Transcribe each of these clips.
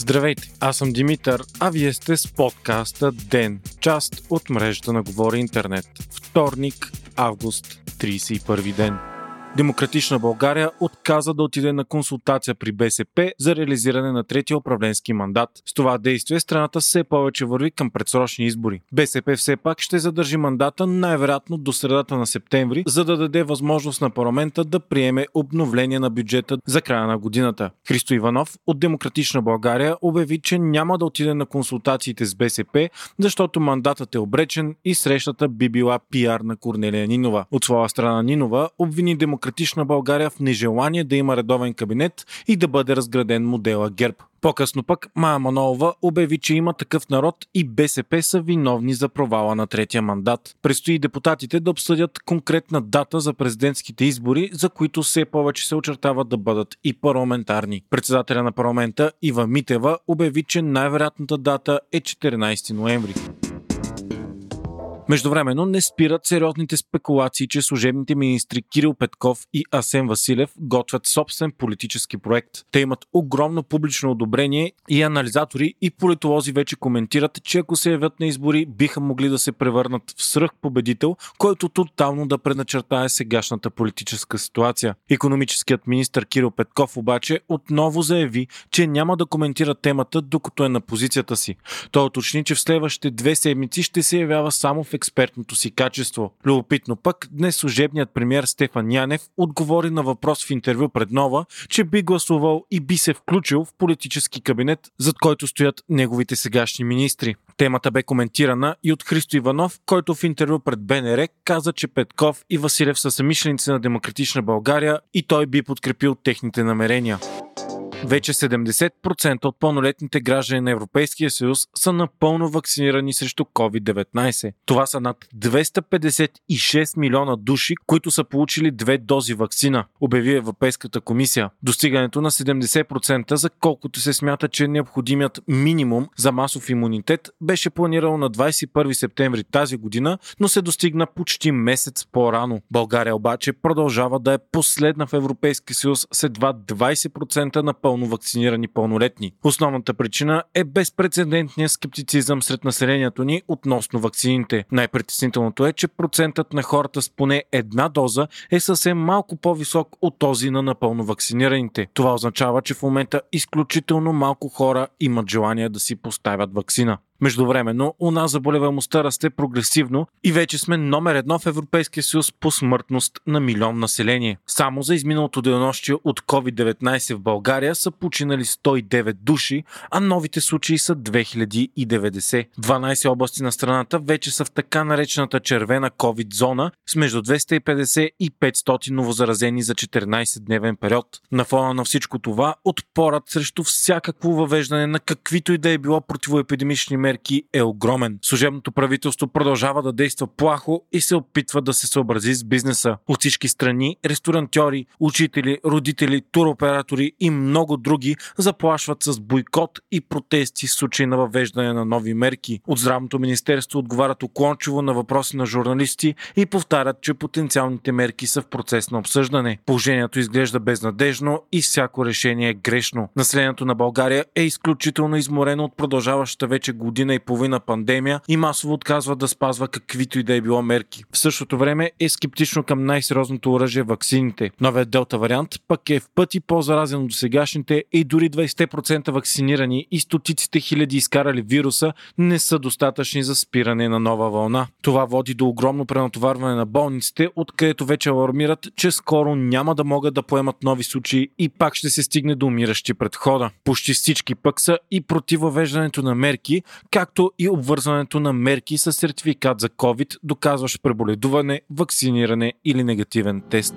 Здравейте, аз съм Димитър, а вие сте с подкаста ДЕН, част от мрежата на Говори Интернет. Вторник, август, 31 ден. Демократична България отказа да отиде на консултация при БСП за реализиране на третия управленски мандат. С това действие страната все повече върви към предсрочни избори. БСП все пак ще задържи мандата най-вероятно до средата на септември, за да даде възможност на парламента да приеме обновление на бюджета за края на годината. Христо Иванов от Демократична България обяви, че няма да отиде на консултациите с БСП, защото мандатът е обречен и срещата би била пиар на Корнелия Нинова. От своя страна Нинова обвини Демократична демократична България в нежелание да има редовен кабинет и да бъде разграден модела ГЕРБ. По-късно пък Мая Манолова обяви, че има такъв народ и БСП са виновни за провала на третия мандат. Престои депутатите да обсъдят конкретна дата за президентските избори, за които все повече се очертават да бъдат и парламентарни. Председателя на парламента Ива Митева обяви, че най-вероятната дата е 14 ноември. Междувременно не спират сериозните спекулации, че служебните министри Кирил Петков и Асен Василев готвят собствен политически проект. Те имат огромно публично одобрение и анализатори и политолози вече коментират, че ако се явят на избори, биха могли да се превърнат в сръх победител, който тотално да предначертае сегашната политическа ситуация. Економическият министр Кирил Петков обаче отново заяви, че няма да коментира темата, докато е на позицията си. Той уточни, че в следващите две седмици ще се явява само в експертното си качество. Любопитно пък, днес служебният премьер Стефан Янев отговори на въпрос в интервю пред Нова, че би гласувал и би се включил в политически кабинет, зад който стоят неговите сегашни министри. Темата бе коментирана и от Христо Иванов, който в интервю пред БНР каза, че Петков и Василев са самишленици на Демократична България и той би подкрепил техните намерения. Вече 70% от пълнолетните граждани на Европейския съюз са напълно вакцинирани срещу COVID-19. Това са над 256 милиона души, които са получили две дози вакцина, обяви Европейската комисия. Достигането на 70%, за колкото се смята, че е необходимият минимум за масов имунитет, беше планирано на 21 септември тази година, но се достигна почти месец по-рано. България обаче продължава да е последна в Европейския съюз с едва 20% на пълно пълно вакцинирани пълнолетни. Основната причина е безпредседентния скептицизъм сред населението ни относно вакцините. Най-притеснителното е, че процентът на хората с поне една доза е съвсем малко по-висок от този на напълно вакцинираните. Това означава, че в момента изключително малко хора имат желание да си поставят вакцина. Междувременно, у нас заболеваемостта расте прогресивно и вече сме номер едно в Европейския съюз по смъртност на милион население. Само за изминалото денонощие от COVID-19 в България са починали 109 души, а новите случаи са 2090. 12 области на страната вече са в така наречената червена COVID зона с между 250 и 500 новозаразени за 14-дневен период. На фона на всичко това, отпорът срещу всякакво въвеждане на каквито и да е било противоепидемични мерки мерки е огромен. Служебното правителство продължава да действа плахо и се опитва да се съобрази с бизнеса. От всички страни, ресторантьори, учители, родители, туроператори и много други заплашват с бойкот и протести в случай на въвеждане на нови мерки. От Здравното министерство отговарят уклончиво на въпроси на журналисти и повтарят, че потенциалните мерки са в процес на обсъждане. Положението изглежда безнадежно и всяко решение е грешно. Населението на България е изключително изморено от продължаващата вече година година и половина пандемия и масово отказва да спазва каквито и да е било мерки. В същото време е скептично към най-сериозното оръжие ваксините. Новият делта вариант пък е в пъти по-заразен от сегашните и дори 20% вакцинирани и стотиците хиляди изкарали вируса не са достатъчни за спиране на нова вълна. Това води до огромно пренатоварване на болниците, откъдето вече алармират, че скоро няма да могат да поемат нови случаи и пак ще се стигне до умиращи пред хода. Почти всички пък са и против въвеждането на мерки, както и обвързването на мерки с сертификат за COVID, доказващ преболедуване, вакциниране или негативен тест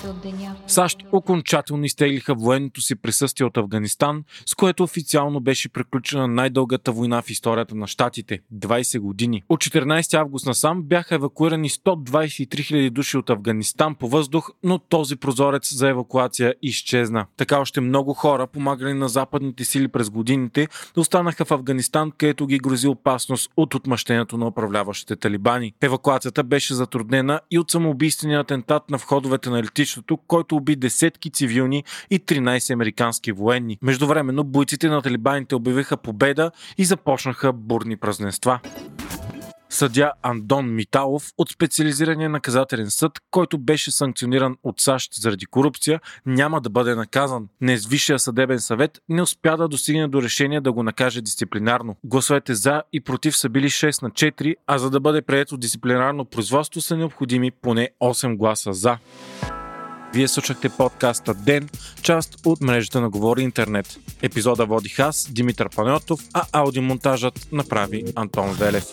още от деня. САЩ окончателно изтеглиха военното си присъствие от Афганистан, с което официално беше приключена най-дългата война в историята на щатите – 20 години. От 14 август насам бяха евакуирани 123 000 души от Афганистан по въздух, но този прозорец за евакуация изчезна. Така още много хора, помагали на западните сили през годините, останаха в Афганистан, където ги грози опасност от отмъщението на управляващите талибани. Евакуацията беше затруднена и от самоубийствения атентат на входовете на летището летището, който уби десетки цивилни и 13 американски военни. Междувременно бойците на талибаните обявиха победа и започнаха бурни празненства съдя Андон Миталов от специализирания наказателен съд, който беше санкциониран от САЩ заради корупция, няма да бъде наказан. Днес Висшия съдебен съвет не успя да достигне до решение да го накаже дисциплинарно. Гласовете за и против са били 6 на 4, а за да бъде прието дисциплинарно производство са необходими поне 8 гласа за. Вие слушахте подкаста Ден, част от мрежата на Говори Интернет. Епизода водих аз, Димитър Панеотов, а аудиомонтажът направи Антон Велев.